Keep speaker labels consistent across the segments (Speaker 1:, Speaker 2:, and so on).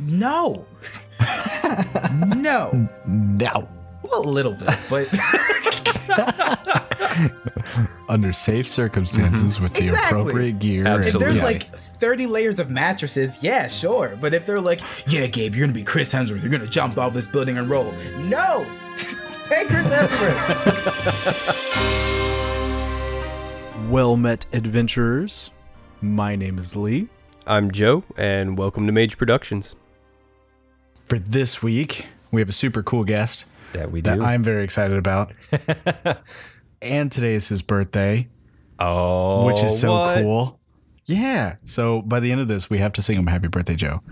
Speaker 1: No. no.
Speaker 2: No.
Speaker 1: Well, a little bit, but
Speaker 2: Under safe circumstances mhm. with the
Speaker 1: Exactly.
Speaker 2: appropriate gear.
Speaker 1: if
Speaker 3: Absolutely.
Speaker 1: there's like 30 layers of mattresses, yeah, sure. But if they're like, yeah, Gabe, you're gonna be Chris Hemsworth, you're gonna jump off this building and roll. No! hey, Chris Hemsworth!
Speaker 2: Well met, adventurers. My name is Lee.
Speaker 3: I'm Joe, and welcome to Mage Productions.
Speaker 2: For this week, we have a super cool guest
Speaker 3: That we do.
Speaker 2: that I'm very excited about. and today is his birthday,
Speaker 3: oh,
Speaker 2: which is so
Speaker 3: what?
Speaker 2: cool. Yeah. So by the end of this, we have to sing him Happy Birthday, Joe.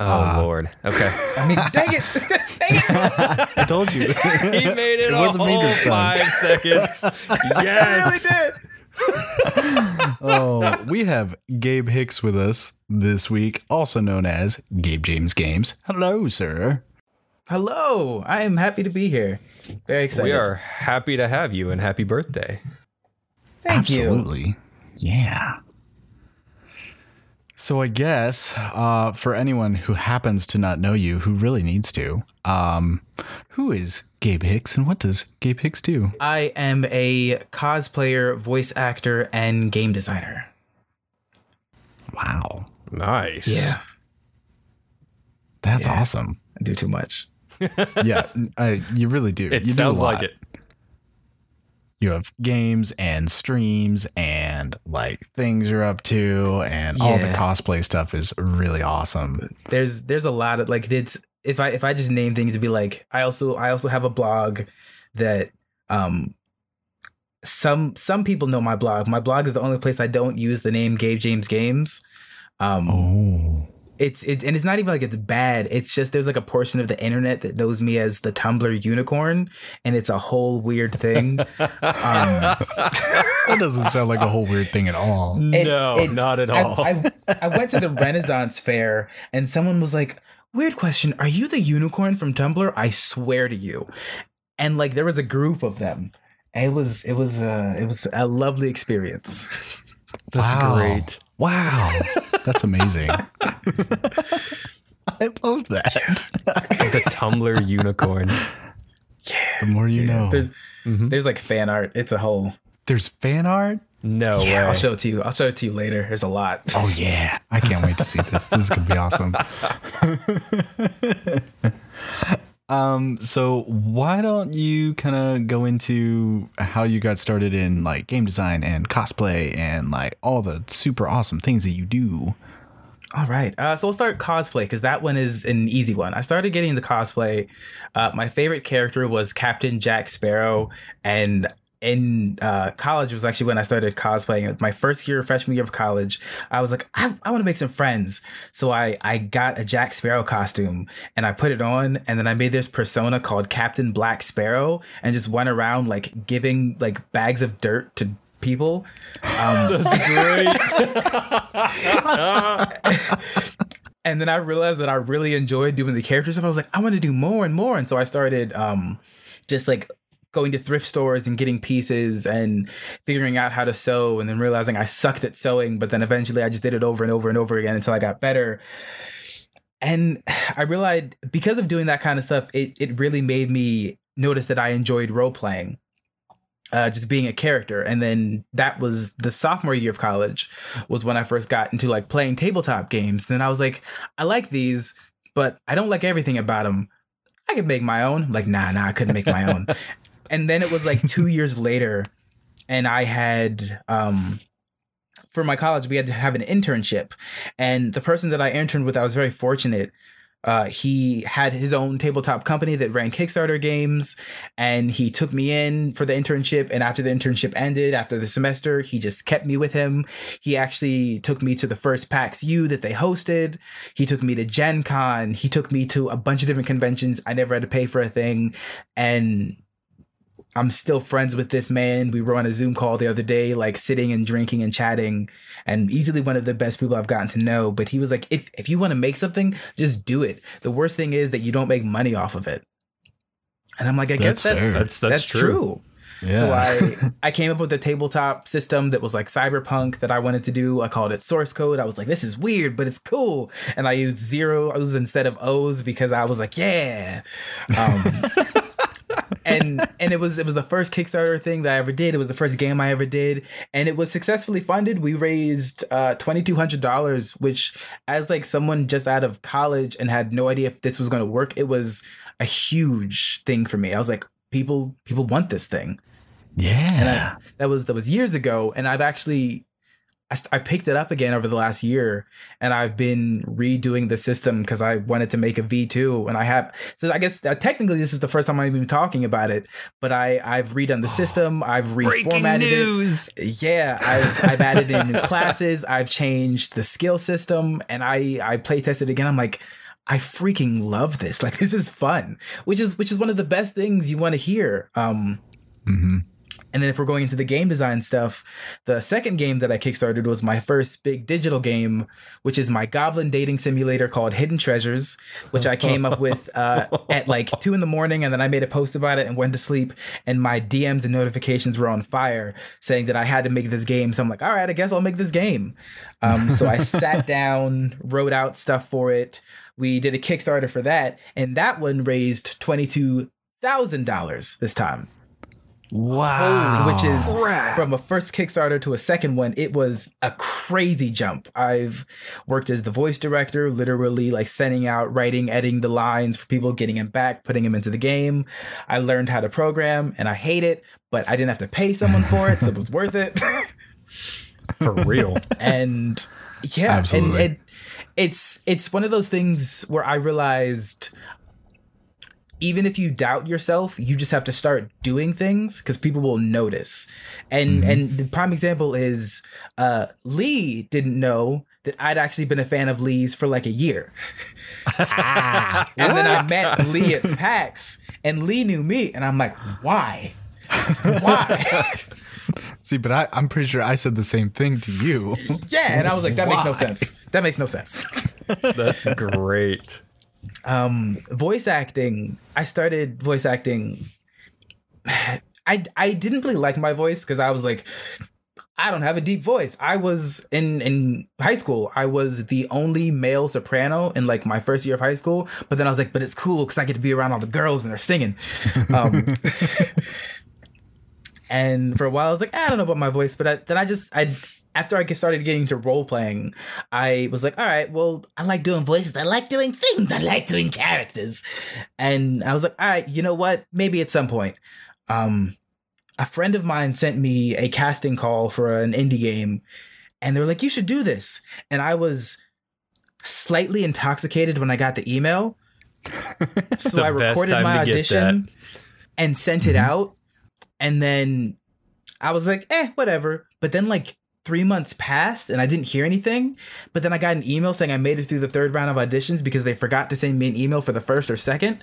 Speaker 3: Oh uh, Lord. Okay.
Speaker 1: I mean, dang it! dang it!
Speaker 2: I told you.
Speaker 3: he made it,
Speaker 2: It
Speaker 3: a
Speaker 2: wasn't me
Speaker 3: whole
Speaker 2: this time.
Speaker 3: five seconds.
Speaker 1: I really
Speaker 3: yes.
Speaker 1: did!
Speaker 2: oh, we have Gabe Hicks with us this week, also known as Gabe James Games. Hello, sir.
Speaker 1: Hello, I am happy to be here. Very excited.
Speaker 3: We are happy to have you, and happy birthday.
Speaker 1: Thank you.
Speaker 2: Absolutely. Yeah. So I guess uh, for anyone who happens to not know you, who really needs to, um, who is Gabe Hicks and what does Gabe Hicks do?
Speaker 1: I am a cosplayer, voice actor, and game designer.
Speaker 2: Wow,
Speaker 3: Nice.
Speaker 1: Yeah,
Speaker 2: that's
Speaker 1: Yeah.
Speaker 2: awesome.
Speaker 1: I do too much.
Speaker 2: Yeah, I, you really do.
Speaker 3: It
Speaker 2: you do a
Speaker 3: sounds like it.
Speaker 2: You have games and streams and like things you're up to, and all the cosplay stuff is really awesome.
Speaker 1: There's there's a lot of like it's if I if I just name things, it'd be like I also I also have a blog that um some some people know my blog. My blog is the only place I don't use the name Gabe James Games. Um,
Speaker 2: Oh,
Speaker 1: it's it and it's not even like it's bad. It's just there's like a portion of the internet that knows me as the Tumblr unicorn, and it's a whole weird thing. um,
Speaker 2: that doesn't sound like a whole weird thing at all.
Speaker 1: It-
Speaker 3: no,
Speaker 1: it-
Speaker 3: not at
Speaker 1: I,
Speaker 3: all.
Speaker 1: I, I went to the Renaissance fair and someone was like, Weird question. Are you the unicorn from Tumblr? I swear to you. And like there was a group of them. It was it was uh it was a lovely experience.
Speaker 3: That's
Speaker 2: Wow.
Speaker 3: great.
Speaker 2: Wow, that's amazing. I love that.
Speaker 3: The Tumblr unicorn. Yeah.
Speaker 2: The more you know.
Speaker 1: There's
Speaker 3: Mhm.
Speaker 1: there's like fan art. It's a whole
Speaker 2: There's fan art.
Speaker 3: No
Speaker 1: yeah,
Speaker 3: way.
Speaker 1: I'll show it to you. I'll show it to you later. There's a lot.
Speaker 2: Oh yeah, I can't wait to see this. This is gonna be awesome. um, so why don't you kind of go into how you got started in like game design and cosplay and like all the super awesome things that you do?
Speaker 1: All right. Uh, so we'll start cosplay because that one is an easy one. I started getting into cosplay. Uh, my favorite character was Captain Jack Sparrow, and in uh, college was actually when I started cosplaying. My first year, freshman year of college, I was like, I, I want to make some friends. So I I got a Jack Sparrow costume and I put it on, and then I made this persona called Captain Black Sparrow, and just went around like giving like bags of dirt to people. Um,
Speaker 3: That's great.
Speaker 1: and then I realized that I really enjoyed doing the character stuff. I was like, I want to do more and more. And so I started um just like going to thrift stores and getting pieces and figuring out how to sew and then realizing I sucked at sewing, but then eventually I just did it over and over and over again until I got better. And I realized because of doing that kind of stuff, it it really made me notice that I enjoyed role playing. Uh, just being a character and then that was the sophomore year of college was when I first got into like playing tabletop games. and Then I was like, I like these, but I don't like everything about them. I could make my own. Like, nah, nah, I couldn't make my own. and then it was like two years later, and I had um for my college we had to have an internship, and the person that I interned with, I was very fortunate. Uh, he had his own tabletop company that ran Kickstarter games, and he took me in for the internship. And after the internship ended, after the semester, he just kept me with him. He actually took me to the first PAX U that they hosted. He took me to Gen Con. He took me to a bunch of different conventions. I never had to pay for a thing. And I'm still friends with this man. We were on a Zoom call the other day, like sitting and drinking and chatting, and easily one of the best people I've gotten to know. But he was like, if if you want to make something, just do it. The worst thing is that you don't make money off of it. And I'm like, I guess
Speaker 2: That's
Speaker 1: that's that's,
Speaker 3: That's- that's
Speaker 1: true.
Speaker 3: true.
Speaker 2: Yeah.
Speaker 1: So I I came up with a tabletop system that was like cyberpunk that I wanted to do. I called it source code. I was like, this is weird, but it's cool. And I used zero O's instead of O's because I was like, yeah. Um, and and it was it was the first Kickstarter thing that I ever did. It was the first game I ever did, and it was successfully funded. We raised uh, twenty two hundred dollars, which as like someone just out of college and had no idea if this was going to work, it was a huge thing for me. I was like, people people want this thing.
Speaker 2: yeah.
Speaker 1: And I, that was that was years ago, and I've actually I, st- I picked it up again over the last year, and I've been redoing the system because I wanted to make a V two, and I have. So I guess uh, technically this is the first time I've even talking about it, but I I've redone the system, I've reformatted it. Yeah, I've, I've added in new classes. I've changed the skill system, and I I play tested again. I'm like, I freaking love this. Like this is fun, which is which is one of the best things you want to hear. Um,
Speaker 2: Mm-hmm.
Speaker 1: And then if we're going into the game design stuff, the second game that I kickstarted was my first big digital game, which is my goblin dating simulator called Hidden Treasures, which I came up with uh, at like two in the morning, and then I made a post about it and went to sleep, and my DMs and notifications were on fire, saying that I had to make this game. So I'm like, all right, I guess I'll make this game. Um, so I sat down, wrote out stuff for it. We did a Kickstarter for that, and that one raised twenty two thousand dollars this time
Speaker 2: Wow.
Speaker 1: which is from a first Kickstarter to a second one, it was a crazy jump. I've worked as the voice director, literally like sending out, writing, editing the lines for people, getting them back, putting them into the game. I learned how to program and I hate it, but I didn't have to pay someone for it, so it was worth it.
Speaker 3: For real.
Speaker 1: and yeah,
Speaker 2: Absolutely.
Speaker 1: and it, it's it's one of those things where I realized even if you doubt yourself, you just have to start doing things because people will notice. And and the prime example is uh, Lee didn't know that I'd actually been a fan of Lee's for like a year. and then I met Lee at PAX, and Lee knew me, and I'm like, why? Why?
Speaker 2: See, but I, I'm pretty sure I said the same thing to you.
Speaker 1: yeah, and I was like, that makes no sense. That makes no sense.
Speaker 3: That's great.
Speaker 1: Um voice acting i started voice acting. I i didn't really like my voice because i was like i don't have a deep voice. I was in in high school i was the only male soprano in like my first year of high school but then i was like but it's cool because i get to be around all the girls and they're singing. Um and for a while i was like i don't know about my voice but I, then i just i after I get started getting into role playing, I was like, all right, well, I like doing voices. I like doing things. I like doing characters. And I was like, all right, you know what? Maybe at some point. Um, a friend of mine sent me a casting call for an indie game, and they were like, you should do this. And I was slightly intoxicated when I got the email. so I recorded my audition and sent it out. And then I was like, eh, whatever. But then like three months passed and I didn't hear anything. But then I got an email saying I made it through the third round of auditions because they forgot to send me an email for the first or second.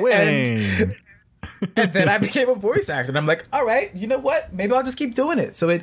Speaker 2: Winning.
Speaker 1: and then I became a voice actor. And I'm like, all right, you know what? Maybe I'll just keep doing it. So it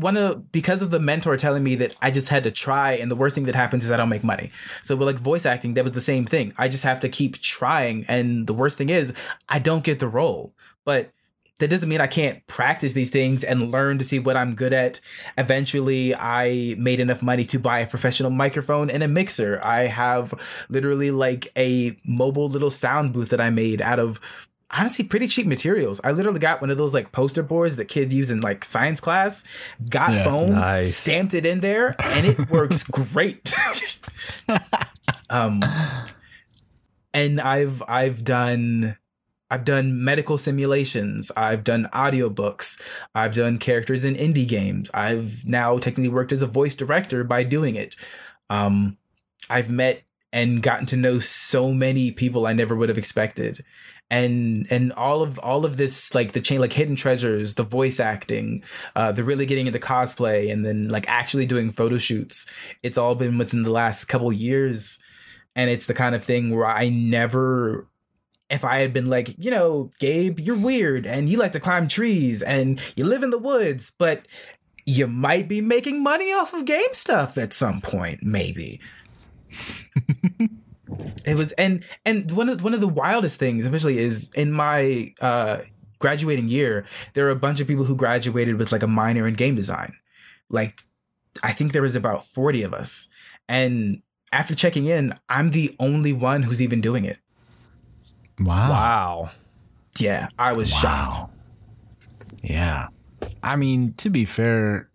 Speaker 1: one of because of the mentor telling me that I just had to try, and the worst thing that happens is I don't make money. So with like voice acting, that was the same thing. I just have to keep trying, and the worst thing is I don't get the role. But that doesn't mean I can't practice these things and learn to see what I'm good at. Eventually, I made enough money to buy a professional microphone and a mixer. I have literally like a mobile little sound booth that I made out of honestly pretty cheap materials. I literally got one of those like poster boards that kids use in like science class, got
Speaker 2: Yeah,
Speaker 1: foam,
Speaker 3: nice.
Speaker 1: stamped it in there, and it works great. um and I've I've done I've done medical simulations. I've done audiobooks. I've done characters in indie games. I've now technically worked as a voice director by doing it. Um, I've met and gotten to know so many people I never would have expected. And and all of all of this like the chain like hidden treasures, the voice acting, uh, the really getting into cosplay, and then like actually doing photo shoots. It's all been within the last couple years, and it's the kind of thing where I never if I had been like, you know, Gabe, you're weird and you like to climb trees and you live in the woods, but you might be making money off of game stuff at some point, maybe. It was and and one of one of the wildest things, especially, is in my uh, graduating year, there were a bunch of people who graduated with like a minor in game design. Like, I think there was about forty of us, and after checking in, I'm the only one who's even doing it.
Speaker 2: Wow.
Speaker 3: Wow.
Speaker 1: Yeah, I was shocked.
Speaker 2: Yeah. I mean, to be fair,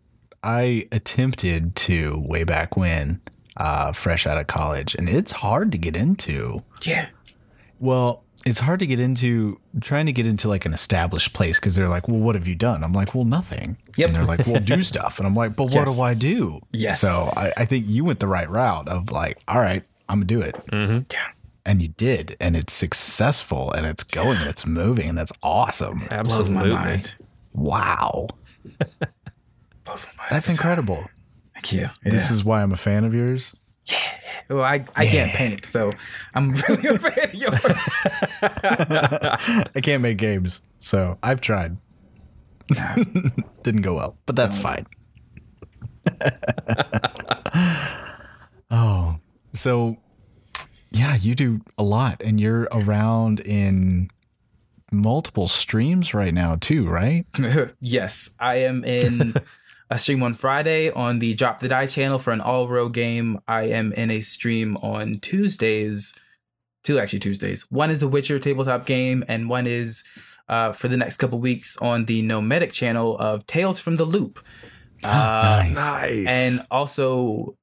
Speaker 2: I attempted to way back when, uh, fresh out of college, and it's hard to get into.
Speaker 1: Yeah,
Speaker 2: Well, it's hard to get into trying to get into like an established place because they're like, well, what have you done? I'm like, well, nothing.
Speaker 1: Yep.
Speaker 2: And they're like, well, do stuff. And I'm like, but what do I do?
Speaker 1: Yes.
Speaker 2: So I, I think you went the right route of like, all right, I'm going to do it.
Speaker 1: yeah.
Speaker 2: And you did. And it's successful and it's going and it's moving. And that's awesome.
Speaker 1: Blows
Speaker 3: Absolutely.
Speaker 1: my mind.
Speaker 2: Wow.
Speaker 1: Blows my mind.
Speaker 2: That's incredible.
Speaker 1: You.
Speaker 2: This
Speaker 1: Yeah.
Speaker 2: is why I'm a fan of yours.
Speaker 1: well, I I can't paint, so I'm really a fan of yours.
Speaker 2: I can't make games. So I've tried. Didn't go well, but that's fine. oh, so yeah, you do a lot and you're around in multiple streams right now too, right?
Speaker 1: yes, I am in a stream on Friday on the Drop the Die channel for an all row game. I am in a stream on Tuesdays, two actually Tuesdays. One is a Witcher tabletop game, and one is uh, for the next couple weeks on the Nomadic channel of Tales from the Loop. Uh,
Speaker 2: nice.
Speaker 3: Nice.
Speaker 1: And also,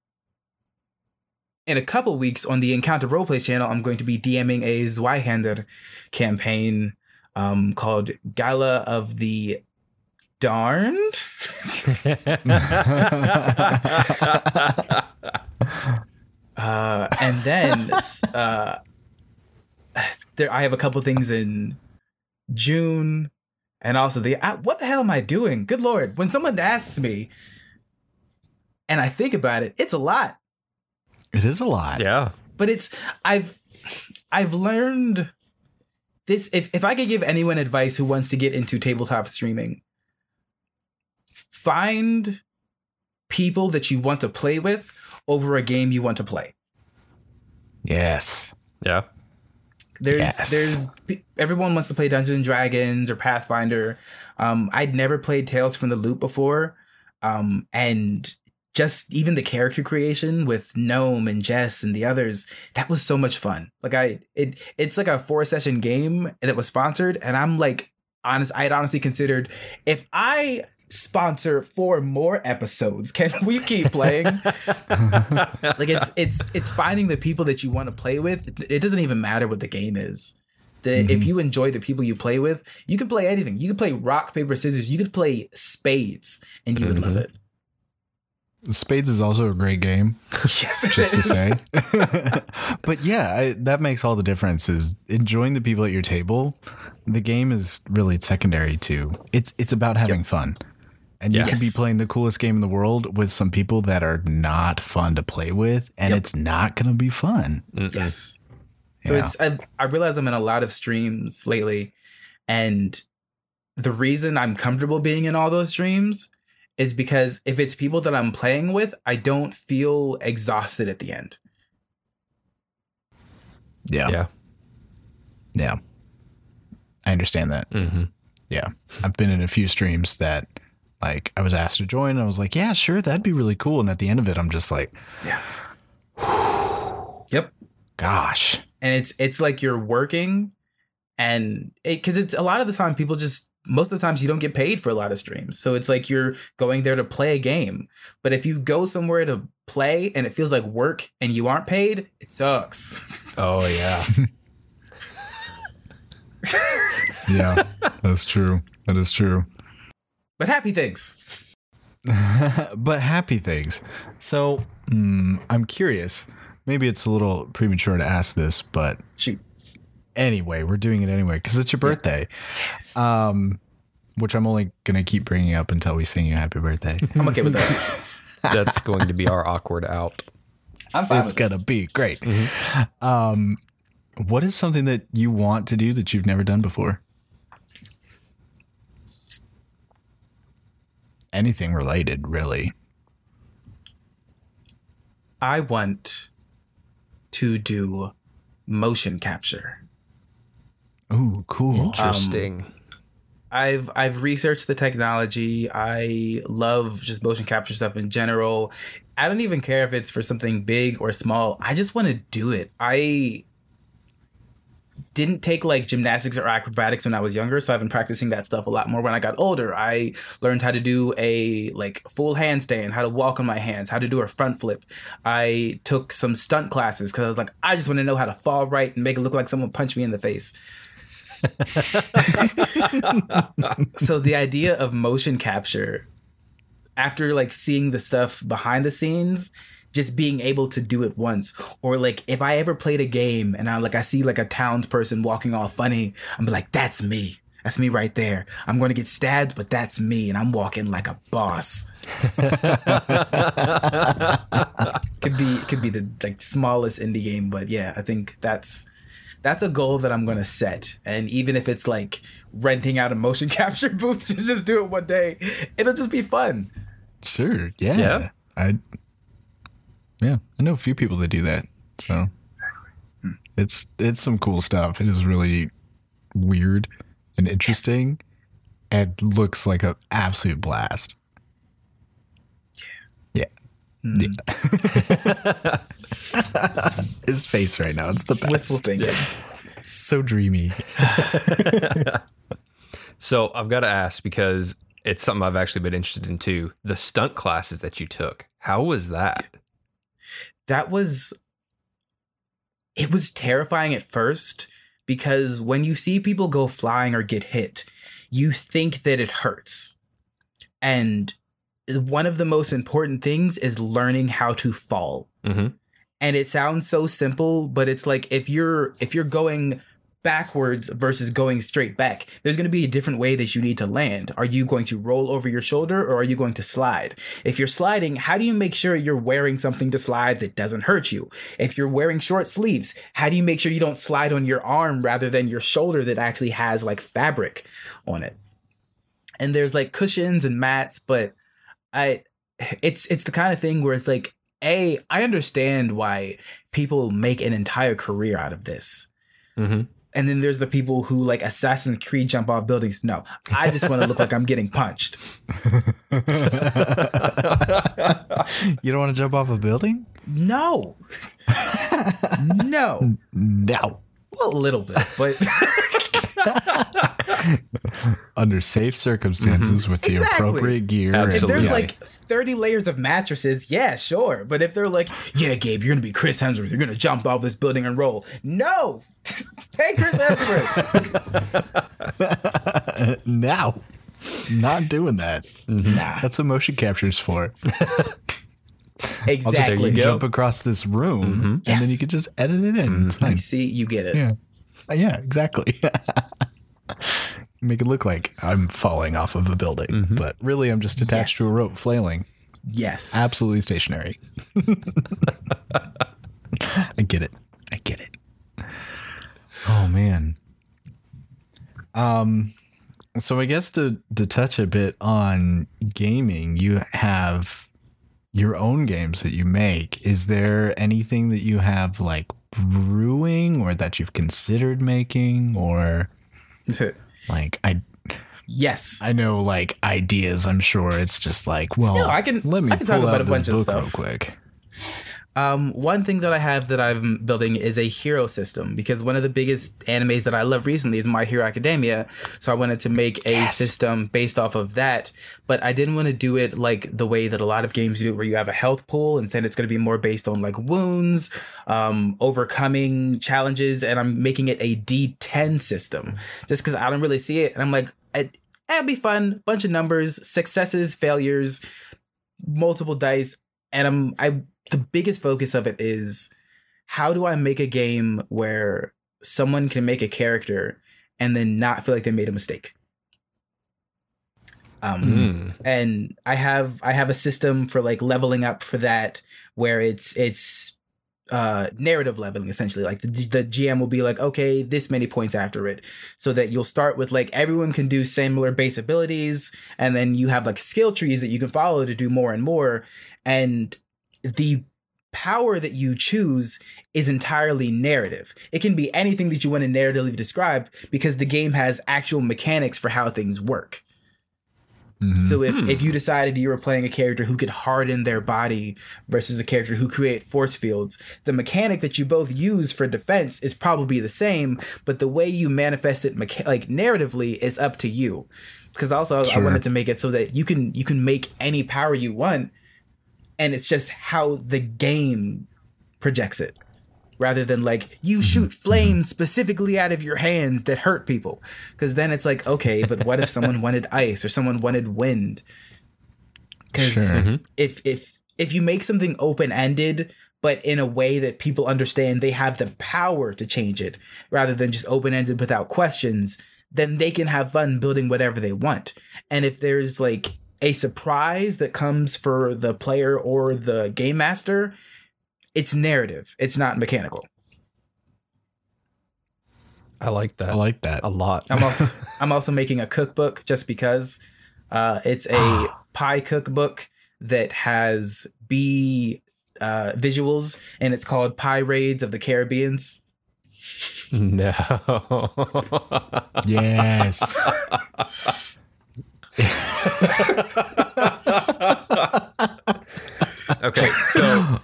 Speaker 1: in a couple weeks on the Encounter Roleplay channel, I'm going to be DMing a Zweihander campaign um, called Gala of the Darned. Uh, and then uh, there, I have a couple things in June, and also the uh, what the hell am I doing? Good lord! When someone asks me, and I think about it, it's a lot.
Speaker 2: It is a lot.
Speaker 3: yeah.
Speaker 1: But it's I've I've learned this. If if I could give anyone advice who wants to get into tabletop streaming, find people that you want to play with over a game you want to play.
Speaker 2: Yes.
Speaker 3: Yeah.
Speaker 1: There's
Speaker 2: Yes.
Speaker 1: there's everyone wants to play Dungeons and Dragons or Pathfinder. Um, I'd never played Tales from the Loop before, um, and just even the character creation with Gnome and Jess and the others that was so much fun. Like I it it's like a four session game that was sponsored, and I'm like honest. I had honestly considered if I sponsor four more episodes, can we keep playing? like it's it's it's finding the people that you want to play with. It doesn't even matter what the game is. The, If mm-hmm. you enjoy the people you play with, you can play anything. You can play rock paper scissors. You could play spades, and you would love mm-hmm. it.
Speaker 2: Spades is also a great game.
Speaker 1: Yes,
Speaker 2: just to say. but yeah, I, that makes all the difference. Is enjoying the people at your table. The game is really secondary too. It's it's about having fun, and you can be playing the coolest game in the world with some people that are not fun to play with, and
Speaker 1: Yep.
Speaker 2: it's not going to be fun.
Speaker 1: Yes. So
Speaker 2: Yeah.
Speaker 1: it's I've, I realize I'm in a lot of streams lately, and the reason I'm comfortable being in all those streams is because if it's people that I'm playing with, I don't feel exhausted at the end.
Speaker 2: Yeah, yeah.
Speaker 3: Yeah.
Speaker 2: I understand that.
Speaker 3: Mm-hmm.
Speaker 2: Yeah, I've been in a few streams that. Like I was asked to join, and I was like, "Yeah, sure, that'd be really cool." And at the end of it, I'm just like,
Speaker 1: Yeah. Yep.
Speaker 2: "Gosh,
Speaker 1: and it's it's like you're working and because it's a lot of the time people just most of the times you don't get paid for a lot of streams so it's like you're going there to play a game but if you go somewhere to play and it feels like work and you aren't paid it sucks
Speaker 3: Oh yeah.
Speaker 2: yeah, that's true. That is true."
Speaker 1: But happy things
Speaker 2: but happy things. So mm, I'm curious. Maybe it's a little premature to ask this, but
Speaker 1: shoot
Speaker 2: anyway, we're doing it anyway because it's your birthday. Um, which I'm only gonna keep bringing up until we sing you happy birthday.
Speaker 1: i'm okay with that
Speaker 3: That's going to be our awkward out.
Speaker 1: i'm fine
Speaker 2: it's gonna be great. Um, what is something that you want to do that you've never done before? Anything related, really.
Speaker 1: i want to do motion capture.
Speaker 2: Ooh, cool.
Speaker 3: Um, Interesting.
Speaker 1: I've I've researched the technology. I love just motion capture stuff in general. I don't even care if it's for something big or small. I just want to do it. I didn't take like gymnastics or acrobatics when I was younger, so I've been practicing that stuff a lot more when I got older. I learned how to do a like full handstand, how to walk on my hands, how to do a front flip. I took some stunt classes because I was like, I just want to know how to fall right and make it look like someone punched me in the face. so the idea of motion capture after like seeing the stuff behind the scenes just being able to do it once or like if i ever played a game and i like i see like a townsperson walking all funny i'm like that's me that's me right there i'm going to get stabbed but that's me and i'm walking like a boss could be could be the like smallest indie game but yeah i think that's that's a goal that I'm gonna set. And even if it's like renting out a motion capture booth to just do it one day, it'll just be fun.
Speaker 2: Sure. Yeah.
Speaker 3: Yeah.
Speaker 2: I Yeah, I know a few people that do that. So it's it's some cool stuff. It is really weird and interesting and looks like an absolute blast. Yeah. Yeah. Hmm. His face right now. It's the best.
Speaker 1: Thinking.
Speaker 2: So dreamy.
Speaker 3: So I've got to ask because it's something I've actually been interested in too. The stunt classes that you took, how was that?
Speaker 1: That was it was terrifying at first because when you see people go flying or get hit, you think that it hurts. And one of the most important things is learning how to fall.
Speaker 3: Mm-hmm.
Speaker 1: and it sounds so simple but it's like if you're if you're going backwards versus going straight back. There's going to be a different way that you need to land. Are you going to roll over your shoulder or are you going to slide? If you're sliding how do you make sure you're wearing something to slide that doesn't hurt you? If you're wearing short sleeves how do you make sure you don't slide on your arm rather than your shoulder that actually has like fabric on it? And there's like cushions and mats but i it's it's the kind of thing where it's like a i understand why people make an entire career out of this.
Speaker 3: Mm-hmm.
Speaker 1: And then there's the people who like assassin's creed jump off buildings no i just want to look like i'm getting punched
Speaker 2: you don't want to jump off a building?
Speaker 1: no no
Speaker 2: No.
Speaker 1: well, a little bit but
Speaker 2: Under safe circumstances mm-hmm. with the
Speaker 1: Exactly.
Speaker 2: appropriate gear.
Speaker 1: if there's
Speaker 2: yeah.
Speaker 1: like 30 layers of mattresses yeah sure but if they're like yeah gabe you're gonna be chris hemsworth you're gonna jump off this building and roll no hey chris hemsworth
Speaker 2: now. Not doing that.
Speaker 1: nah
Speaker 2: That's what motion capture's for. I'll just
Speaker 1: exactly
Speaker 3: you
Speaker 2: jump across this room and then you could just edit it in. It's fine.
Speaker 1: see you get it
Speaker 2: Yeah. Uh, Yeah, exactly. Make it look like I'm falling off of a building, but really I'm just attached to a rope flailing.
Speaker 1: yes
Speaker 2: Absolutely stationary. I get it. I get it. Oh man. Um so I guess to to touch a bit on gaming, you have your own games that you make. Is there anything that you have like brewing or that you've considered making or like I
Speaker 1: yes
Speaker 2: I know like ideas. I'm sure it's just like, well,
Speaker 1: No, I can-
Speaker 2: let me
Speaker 1: I can talk about a bunch of stuff.
Speaker 2: real quick.
Speaker 1: Um, one thing that I have that I'm building is a hero system because one of the biggest animes that I love recently is My Hero Academia. So I wanted to make a
Speaker 2: Yes.
Speaker 1: system based off of that, but I didn't want to do it like the way that a lot of games do where you have a health pool and then it's going to be more based on like wounds, um, overcoming challenges, and I'm making it a D10 system just because I don't really see it, and I'm like, it, it'd be fun, bunch of numbers, successes, failures, multiple dice and I'm I the biggest focus of it is how do I make a game where someone can make a character and then not feel like they made a mistake. Um
Speaker 3: Mm.
Speaker 1: and I have I have a system for like leveling up for that where it's it's uh narrative leveling essentially like the, the GM will be like okay this many points after it so that you'll start with like everyone can do similar base abilities and then you have like skill trees that you can follow to do more and more and the power that you choose is entirely narrative. It can be anything that you want to narratively describe because the game has actual mechanics for how things work. Mm-hmm. So if, if hmm. you decided you were playing a character who could harden their body versus a character who create force fields, the mechanic that you both use for defense is probably the same, but the way you manifest it mecha- like narratively is up to you. Because also I wanted to make it so that you can you can make any power you want, and it's just how the game projects it rather than like you shoot mm-hmm. flames specifically out of your hands that hurt people. Because then it's like okay but what if someone wanted ice or someone wanted wind? Because
Speaker 2: Sure. Mm-hmm.
Speaker 1: if if if you make something open-ended but in a way that people understand they have the power to change it rather than just open-ended without questions then they can have fun building whatever they want. And if there's like a surprise that comes for the player or the game master it's narrative it's not mechanical
Speaker 3: I like that
Speaker 2: I like that.
Speaker 3: a lot.
Speaker 1: i'm also i'm also making a cookbook just because uh, it's a pie cookbook that has bee uh, visuals and it's called pie raids of the caribbeans
Speaker 3: no.
Speaker 2: Yes.
Speaker 3: okay, so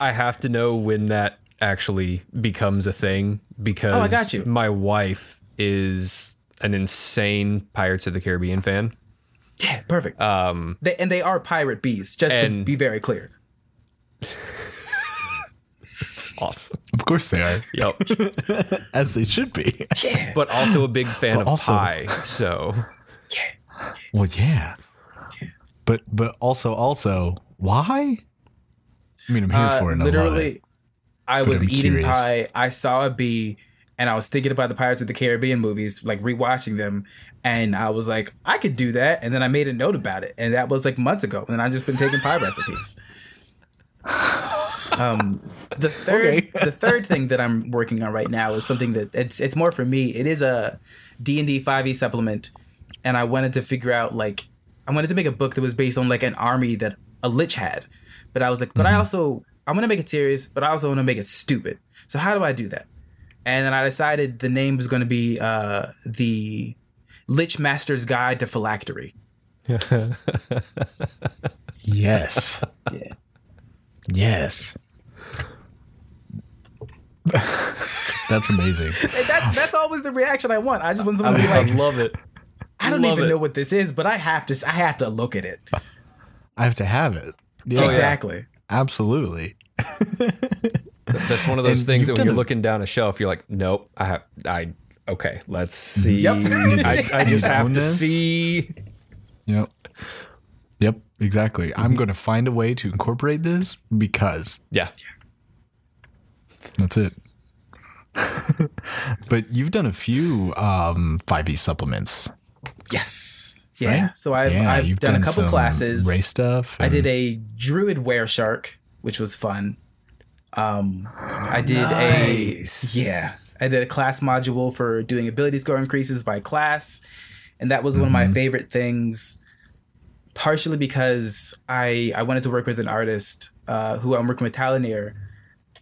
Speaker 3: I have to know when that actually becomes a thing because
Speaker 1: Oh, I got you.
Speaker 3: my wife is an insane Pirates of the Caribbean fan.
Speaker 1: yeah perfect
Speaker 3: Um,
Speaker 1: they, and they are pirate bees just to be very clear
Speaker 3: awesome.
Speaker 2: of course they are,
Speaker 3: Yep.
Speaker 2: as they should be.
Speaker 1: yeah
Speaker 3: But also a big fan
Speaker 2: But
Speaker 3: of
Speaker 2: also-
Speaker 3: pie. So
Speaker 2: Well, yeah. But but also also why? I mean, I'm here
Speaker 1: Uh,
Speaker 2: for it. and I it.
Speaker 1: literally, I was
Speaker 2: I'm
Speaker 1: eating
Speaker 2: curious.
Speaker 1: pie. I saw a bee, and I was thinking about the Pirates of the Caribbean movies, like rewatching them, and I was like, I could do that. And then I made a note about it, and that was like months ago. And I've just been taking pie recipes. Um, the third,
Speaker 2: Okay.
Speaker 1: the third thing that I'm working on right now is something that it's it's more for me. It is a D and D five E supplement, and I wanted to figure out like I wanted to make a book that was based on like an army that a lich had, but I was like, but I also I want to make it serious, but I also want to make it stupid. So how do I do that? And then I decided the name was going to be uh, the Lich Master's Guide to Phylactery.
Speaker 2: Yes.
Speaker 1: Yeah.
Speaker 2: Yes. That's amazing.
Speaker 1: That's that's always the reaction I want. I just want someone to be like, I
Speaker 3: love it.
Speaker 1: I don't
Speaker 3: love
Speaker 1: even
Speaker 3: it.
Speaker 1: know what this is, but I have to I have to look at it.
Speaker 2: I have to have it. Yeah,
Speaker 3: yeah.
Speaker 1: exactly.
Speaker 2: Absolutely.
Speaker 3: That's one of those
Speaker 2: And
Speaker 3: things that when you're
Speaker 2: a-
Speaker 3: looking down a shelf, you're like, nope, I have, I, okay, let's see.
Speaker 1: Yep.
Speaker 3: I, I just have to see.
Speaker 2: Yep. Yep. Exactly. I'm going to find a way to incorporate this because
Speaker 3: Yeah.
Speaker 2: that's it. but you've done a few um 5e supplements.
Speaker 1: Yes. Yeah.
Speaker 2: Right?
Speaker 1: So I've
Speaker 2: yeah,
Speaker 1: I've
Speaker 2: you've
Speaker 1: done, a couple classes.
Speaker 2: race stuff.
Speaker 1: I did a druid were shark, which was fun. Um, I did
Speaker 3: Nice.
Speaker 1: a yeah, I did a class module for doing ability score increases by class, and that was one of my favorite things. Partially because I I wanted to work with an artist uh, who I'm working with Tallinier,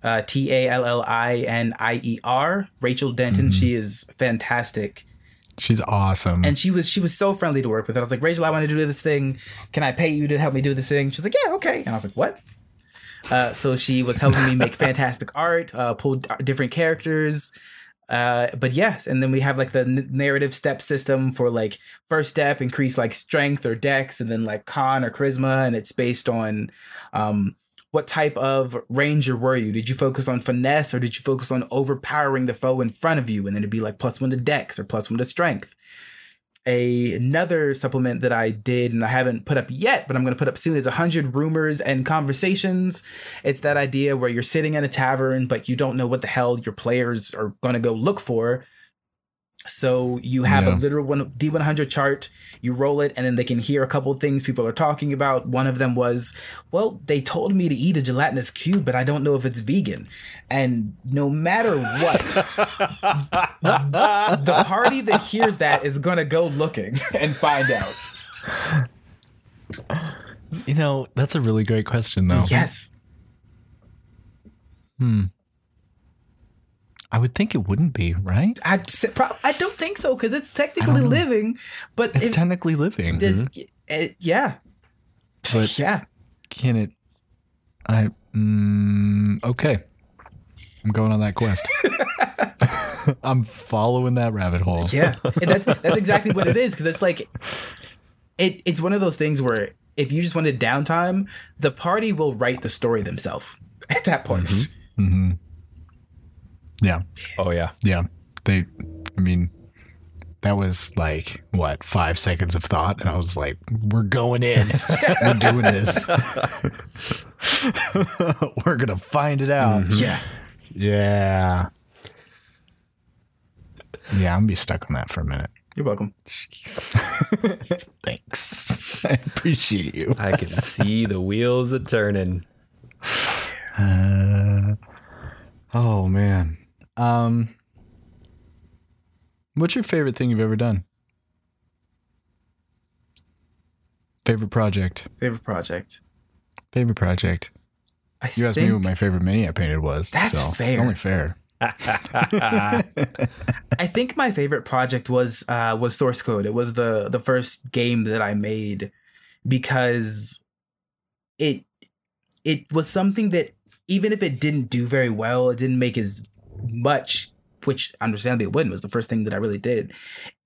Speaker 1: uh, T A L L I N I E R, Rachel Denton. She is fantastic
Speaker 2: She's awesome.
Speaker 1: and she was she was so friendly to work with. I was like, Rachel, I want to do this thing. Can I pay you to help me do this thing? She's like, Yeah, okay. And I was like, What? Uh, so she was helping me make fantastic art, uh, pull d- different characters. Uh, but yes, and then we have like the n- narrative step system for like first step increase like strength or dex, and then like con or charisma, and it's based on um, what type of ranger were you? Did you focus on finesse or did you focus on overpowering the foe in front of you? And then it'd be like plus one to dex or plus one to strength. A, another supplement that I did and I haven't put up yet, but I'm going to put up soon is 100 rumors and conversations. It's that idea where you're sitting in a tavern, but you don't know what the hell your players are going to go look for. So you have
Speaker 2: Yeah.
Speaker 1: a literal one D100 chart, you roll it, and then they can hear a couple things people are talking about. One of them was, well, they told me to eat a gelatinous cube, but I don't know if it's vegan. And no matter what, the party that hears that is going to go looking and find out.
Speaker 2: you know, that's a really great question though.
Speaker 1: Yes.
Speaker 2: Hmm. I would think it wouldn't be, right?
Speaker 1: I pro- I don't think so because it's technically living, but
Speaker 2: It's
Speaker 1: it,
Speaker 2: technically living.
Speaker 1: it- yeah,
Speaker 2: But-
Speaker 1: yeah.
Speaker 2: Can it? I. Mm, okay. I'm going on that quest. I'm following that rabbit hole.
Speaker 1: Yeah, and that's that's exactly what it is because it's like it it's one of those things where if you just wanted downtime, the party will write the story themselves at that point.
Speaker 2: Mm-hmm. Yeah.
Speaker 3: Oh yeah.
Speaker 2: Yeah. They. I mean, that was like what five seconds of thought, and I was like, "We're going in. We're doing this. We're gonna find it out."
Speaker 1: Yeah,
Speaker 2: Yeah. Yeah, I'm gonna be stuck on that for a minute.
Speaker 1: you're welcome.
Speaker 2: Thanks. I appreciate you.
Speaker 3: I can see the wheels a turning.
Speaker 2: Uh, oh man. Um What's your favorite thing you've ever done? Favorite project.
Speaker 1: Favorite project.
Speaker 2: Favorite project.
Speaker 1: I
Speaker 2: You asked me what my favorite mini I painted was.
Speaker 1: That's
Speaker 2: so
Speaker 1: fair.
Speaker 2: It's only fair.
Speaker 1: I think my favorite project was uh, was Source Code. It was the the first game that I made because it it was something that even if it didn't do very well, it didn't make as much, which understandably it wouldn't. Was the first thing that I really did.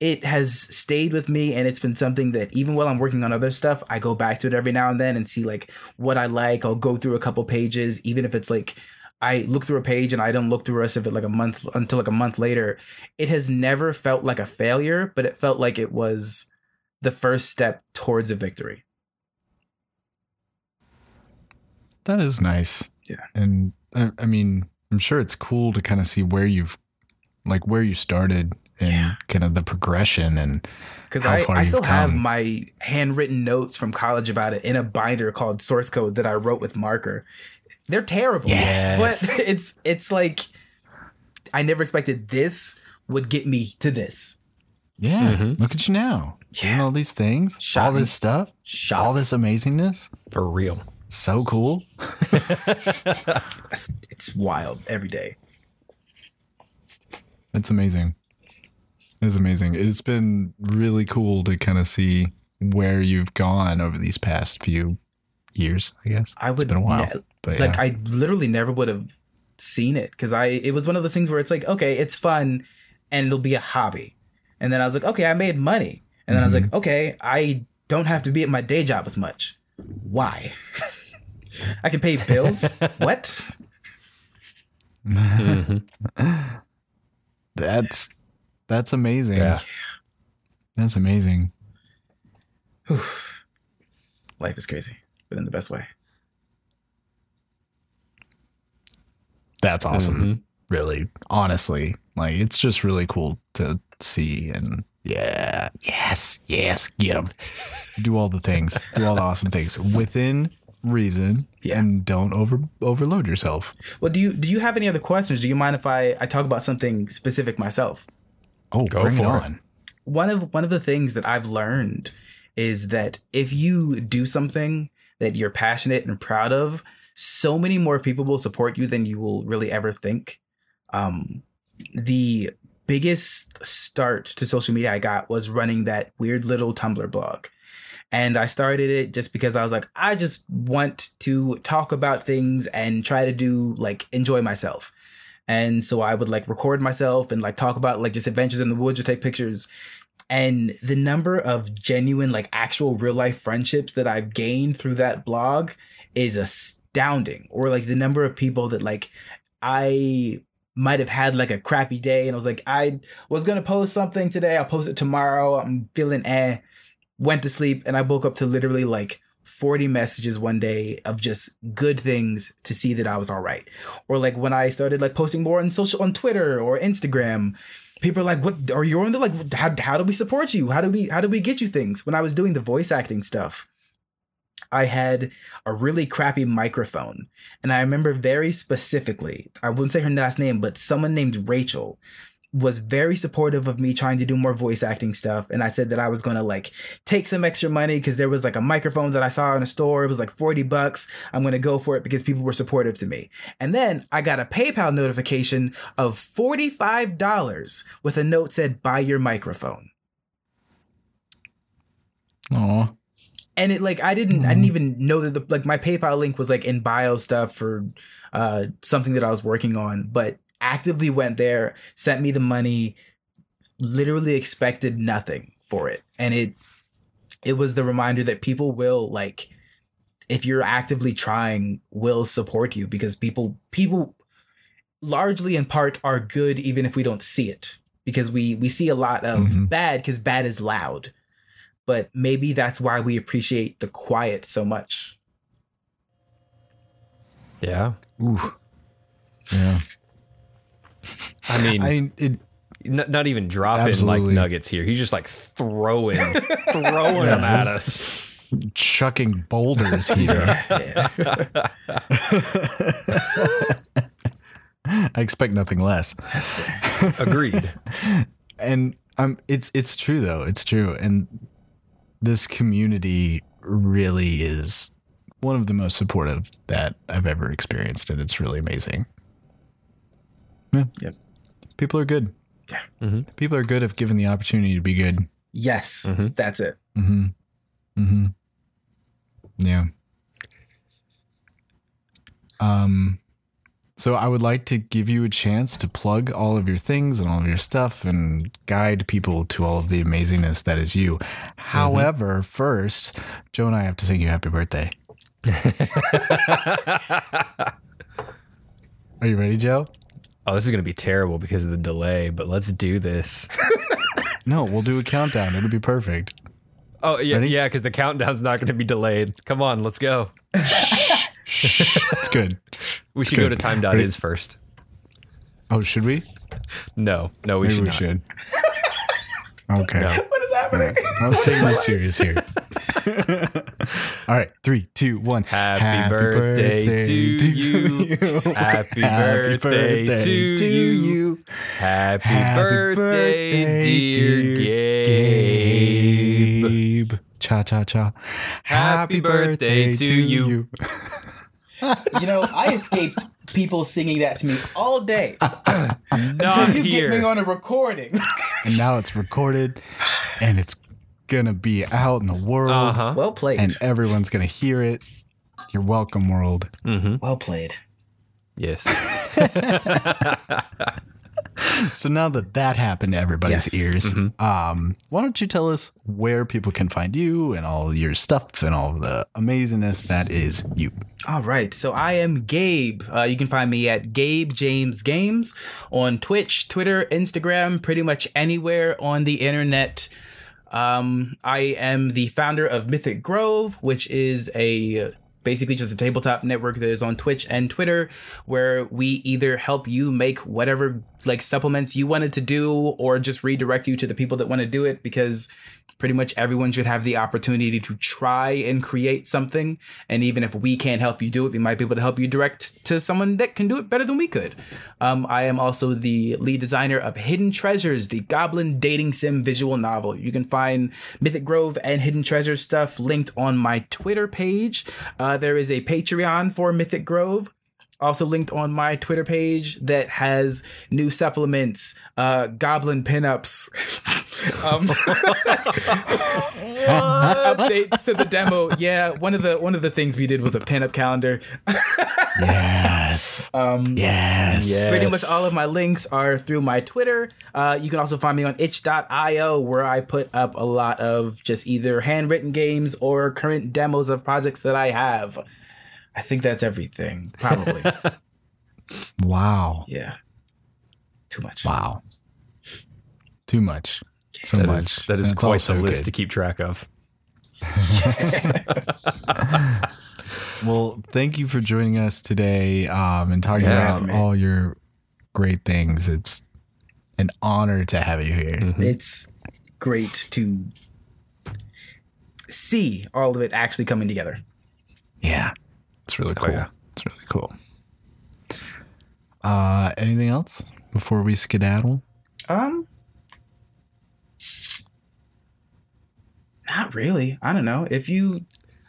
Speaker 1: It has stayed with me, and it's been something that even while I'm working on other stuff, I go back to it every now and then and see like what I like. I'll go through a couple pages, even if it's like I look through a page and I don't look through the rest of it like a month until like a month later. It has never felt like a failure, but it felt like it was the first step towards a victory.
Speaker 2: That is nice.
Speaker 1: Yeah.
Speaker 2: And I, I mean, I'm sure it's cool to kind of see where you've like where you started and
Speaker 1: Yeah.
Speaker 2: kind of the progression and
Speaker 1: Because
Speaker 2: How
Speaker 1: I,
Speaker 2: far
Speaker 1: I
Speaker 2: you've
Speaker 1: still have my handwritten notes from college about it in a binder called Source Code that I wrote with marker. They're terrible.
Speaker 3: Yes.
Speaker 1: But it's it's like I never expected this would get me to this.
Speaker 2: yeah,
Speaker 3: Mhm.
Speaker 2: look at you now. Doing all these things, all
Speaker 1: Shocking.
Speaker 2: this stuff,
Speaker 1: Shocked.
Speaker 2: all this amazingness.
Speaker 3: For real.
Speaker 2: So cool.
Speaker 1: It's, it's wild every day.
Speaker 2: It's amazing. It's amazing. It's been really cool to kind of see where you've gone over these past few years, I guess.
Speaker 1: I would
Speaker 2: it's been a while.
Speaker 1: ne-
Speaker 2: but
Speaker 1: like
Speaker 2: yeah.
Speaker 1: I literally never would have seen it because I it was one of those things where it's like okay it's fun and it'll be a hobby and then I was like okay I made money and then I was mm-hmm. like okay I don't have to be at my day job as much why I can pay bills what
Speaker 2: that's that's amazing.
Speaker 3: Yeah.
Speaker 2: That's amazing.
Speaker 1: life is crazy but in the best way
Speaker 2: That's awesome.
Speaker 3: Mhm.
Speaker 2: Really, honestly, like it's just really cool to see and yeah, yes, yes, get them. Do all the things, do all the awesome things within reason,
Speaker 1: Yeah.
Speaker 2: and don't over overload yourself.
Speaker 1: well do you do you have any other questions do you mind if I I talk about something specific myself
Speaker 2: Oh,
Speaker 3: Go
Speaker 2: bring
Speaker 3: for it.
Speaker 2: on.
Speaker 1: one of one of the things that I've learned is that if you do something that you're passionate and proud of, so many more people will support you than you will really ever think. Um, the biggest start to social media I got was running that weird little Tumblr blog. And I started it just because I was like, I just want to talk about things and try to do like enjoy myself. And so I would like record myself and like talk about like just adventures in the woods or take pictures. And the number of genuine, like actual real life friendships that I've gained through that blog is astounding. Or like the number of people that like I might have had like a crappy day and I was like, I was gonna post something today, I'll post it tomorrow. I'm feeling eh. Went to sleep and I woke up to literally like 40 messages one day of just good things to see that I was all right. Or like when I started like posting more on social on Twitter or Instagram, people are like, "What are you on the Like, how, how do we support you? How do we how do we get you things?" When I was doing the voice acting stuff, I had a really crappy microphone, and I remember very specifically. I wouldn't say her last name, but someone named Rachel was very supportive of me trying to do more voice acting stuff. And i said that i was going to like take some extra money because there was like a microphone that i saw in a store. It was like 40 bucks. I'm going to go for it because people were supportive to me. And then i got a paypal notification of $45 with a note said buy your microphone.
Speaker 2: Aw.
Speaker 1: and it like I didn't I didn't even know that the like my PayPal link was like in bio stuff for uh something that I was working on, but actively went there, sent me the money, literally expected nothing for it. And it it was the reminder that people will like if you're actively trying will support you because people people largely in part are good even if we don't see it because we we see a lot of
Speaker 2: Mhm.
Speaker 1: bad because bad is loud but maybe that's why we appreciate the quiet so much
Speaker 3: Yeah.
Speaker 2: Ooh. Yeah.
Speaker 3: I mean,
Speaker 2: I mean, it,
Speaker 3: n- not even dropping
Speaker 2: Absolutely.
Speaker 3: like nuggets here. He's just like throwing, throwing them at us.
Speaker 2: chucking boulders here. I expect nothing less.
Speaker 1: that's fair
Speaker 3: Agreed.
Speaker 2: and um it's it's true though it's true and this community really is one of the most supportive that i've ever experienced and it's really amazing yeah
Speaker 1: Yep.
Speaker 2: People are good
Speaker 1: Yeah.
Speaker 3: Mhm.
Speaker 2: people are good if given the opportunity to be good
Speaker 1: yes
Speaker 3: Mhm.
Speaker 1: that's it
Speaker 2: mm-hmm mm-hmm yeah um so I would like to give you a chance to plug all of your things and all of your stuff and guide people to all of the amazingness that is you. However, first, Joe and I have to sing you happy birthday. Are you ready, Joe?
Speaker 3: Oh, this is going to be terrible because of the delay, but let's do this.
Speaker 2: No, we'll do a countdown. It'll be perfect.
Speaker 3: Oh, yeah,
Speaker 2: Ready?
Speaker 3: yeah, because the countdown's not going to be delayed. Come on, let's go.
Speaker 2: It's good.
Speaker 3: We should go to time dot is first.
Speaker 2: Oh, should we?
Speaker 3: No, no, we
Speaker 2: Maybe
Speaker 3: should
Speaker 2: we
Speaker 3: not.
Speaker 2: should. Okay.
Speaker 3: No.
Speaker 1: what is happening
Speaker 2: I was taking this serious here. All right, three, two, one.
Speaker 3: Happy birthday birthday, to you. Happy birthday to you. Happy, birthday, dear Gabe.
Speaker 2: Cha cha cha.
Speaker 3: Happy birthday to you.
Speaker 1: you know i escaped people singing that to me all day
Speaker 3: Not
Speaker 1: until you get me on a recording
Speaker 2: And now it's recorded and it's gonna be out in the world
Speaker 3: Uh huh.
Speaker 1: well played
Speaker 2: and everyone's gonna hear it. You're welcome, world.
Speaker 3: Mm-hmm.
Speaker 1: well played
Speaker 3: Yes.
Speaker 2: So now that that happened to everybody's
Speaker 1: Yes.
Speaker 2: ears, um, why don't you tell us where people can find you and all your stuff and all the amazingness that is you?
Speaker 1: All right, so I am Gabe. Uh, you can find me at Gabe James Games on Twitch, Twitter, Instagram, pretty much anywhere on the internet. Um, I am the founder of Mythic Grove, which is a basically just a tabletop network that is on Twitch and Twitter, where we either help you make whatever like supplements you wanted to do, or just redirect you to the people that want to do it because pretty much everyone should have the opportunity to try and create something. And even if we can't help you do it, we might be able to help you direct to someone that can do it better than we could. Um, I am also the lead designer of Hidden Treasures, the Goblin dating sim visual novel. You can find Mythic Grove and Hidden Treasures stuff linked on my Twitter page. Uh, there is a Patreon for Mythic Grove also linked on my Twitter page that has new supplements, uh, goblin pinups, um, updates to the demo. Yeah, one of the one of the things we did was a pinup calendar.
Speaker 2: Yes.
Speaker 1: Um,
Speaker 2: Yes.
Speaker 3: Yeah.
Speaker 1: Pretty much all of my links are through my Twitter. Uh, you can also find me on itch.io where I put up a lot of just either handwritten games or current demos of projects that I have. I think that's everything. Probably.
Speaker 2: Wow.
Speaker 1: yeah. Too much.
Speaker 2: Wow. Too much. So
Speaker 3: That
Speaker 2: much.
Speaker 3: is that is
Speaker 2: And
Speaker 3: quite a list
Speaker 2: good.
Speaker 3: to keep track of.
Speaker 2: Well, thank you for joining us today um, and talking
Speaker 3: Yeah,
Speaker 2: about
Speaker 1: for
Speaker 2: all your great things. It's an honor to have you here.
Speaker 3: Mm-hmm.
Speaker 1: It's great to see all of it actually coming together.
Speaker 2: Yeah, it's really cool.
Speaker 3: yeah.
Speaker 2: It's really cool. Uh, anything else before we skedaddle?
Speaker 1: Um, not really. I don't know. If you,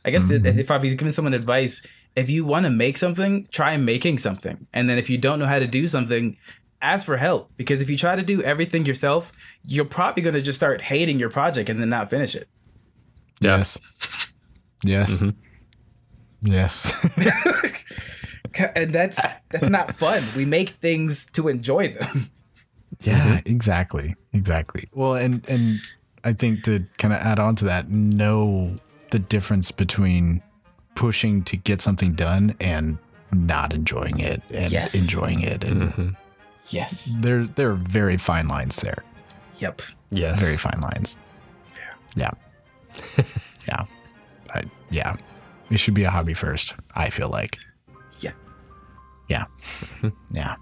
Speaker 1: I guess
Speaker 2: Mm-hmm.
Speaker 1: if, if I was giving someone advice, if you want to make something, try making something, and then if you don't know how to do something, ask for help. Because if you try to do everything yourself, you're probably going to just start hating your project and then not finish it.
Speaker 3: Yeah.
Speaker 2: Yes. Yes. Yes.
Speaker 1: And that's that's not fun. We make things to enjoy them.
Speaker 2: yeah, exactly. Exactly. Well, and and I think to kind of add on to that, know the difference between pushing to get something done and not enjoying it and
Speaker 1: Yes.
Speaker 2: enjoying it and mm-hmm.
Speaker 1: Yes.
Speaker 2: there there are very fine lines there.
Speaker 1: Yep.
Speaker 3: Yes.
Speaker 2: Very fine lines. Yeah. Yeah. I, yeah. It should be a hobby first, I feel like.
Speaker 1: Yeah.
Speaker 2: Yeah. yeah.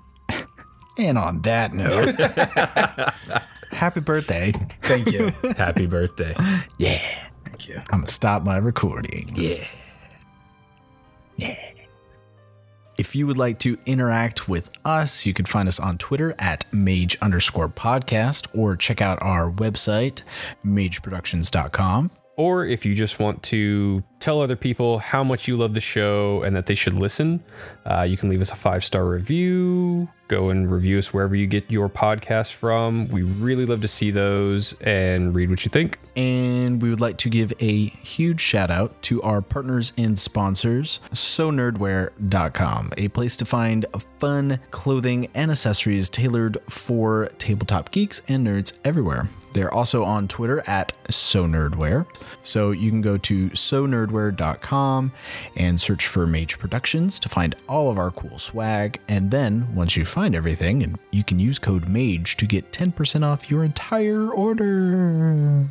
Speaker 2: And on that note, happy birthday.
Speaker 1: Thank you.
Speaker 3: Happy birthday.
Speaker 2: Yeah.
Speaker 1: Thank you.
Speaker 2: I'm going to stop my recording. Yeah. Yeah. If you would like to interact with us, you can find us on Twitter at mage underscore podcast or check out our website, mageproductions.com.
Speaker 4: Or if you just want to tell other people how much you love the show and that they should listen, uh, you can leave us a five star review. Go and review us wherever you get your podcast from. We really love to see those and read what you think.
Speaker 2: And we would like to give a huge shout out to our partners and sponsors, sonerdwear.com, a place to find fun clothing and accessories tailored for tabletop geeks and nerds everywhere. They're also on Twitter at sonerdwear. So you can go to sonerdwear.com and search for Mage Productions to find all of our cool swag. And then once you find everything, you can use code MAGE to get 10% off your entire order.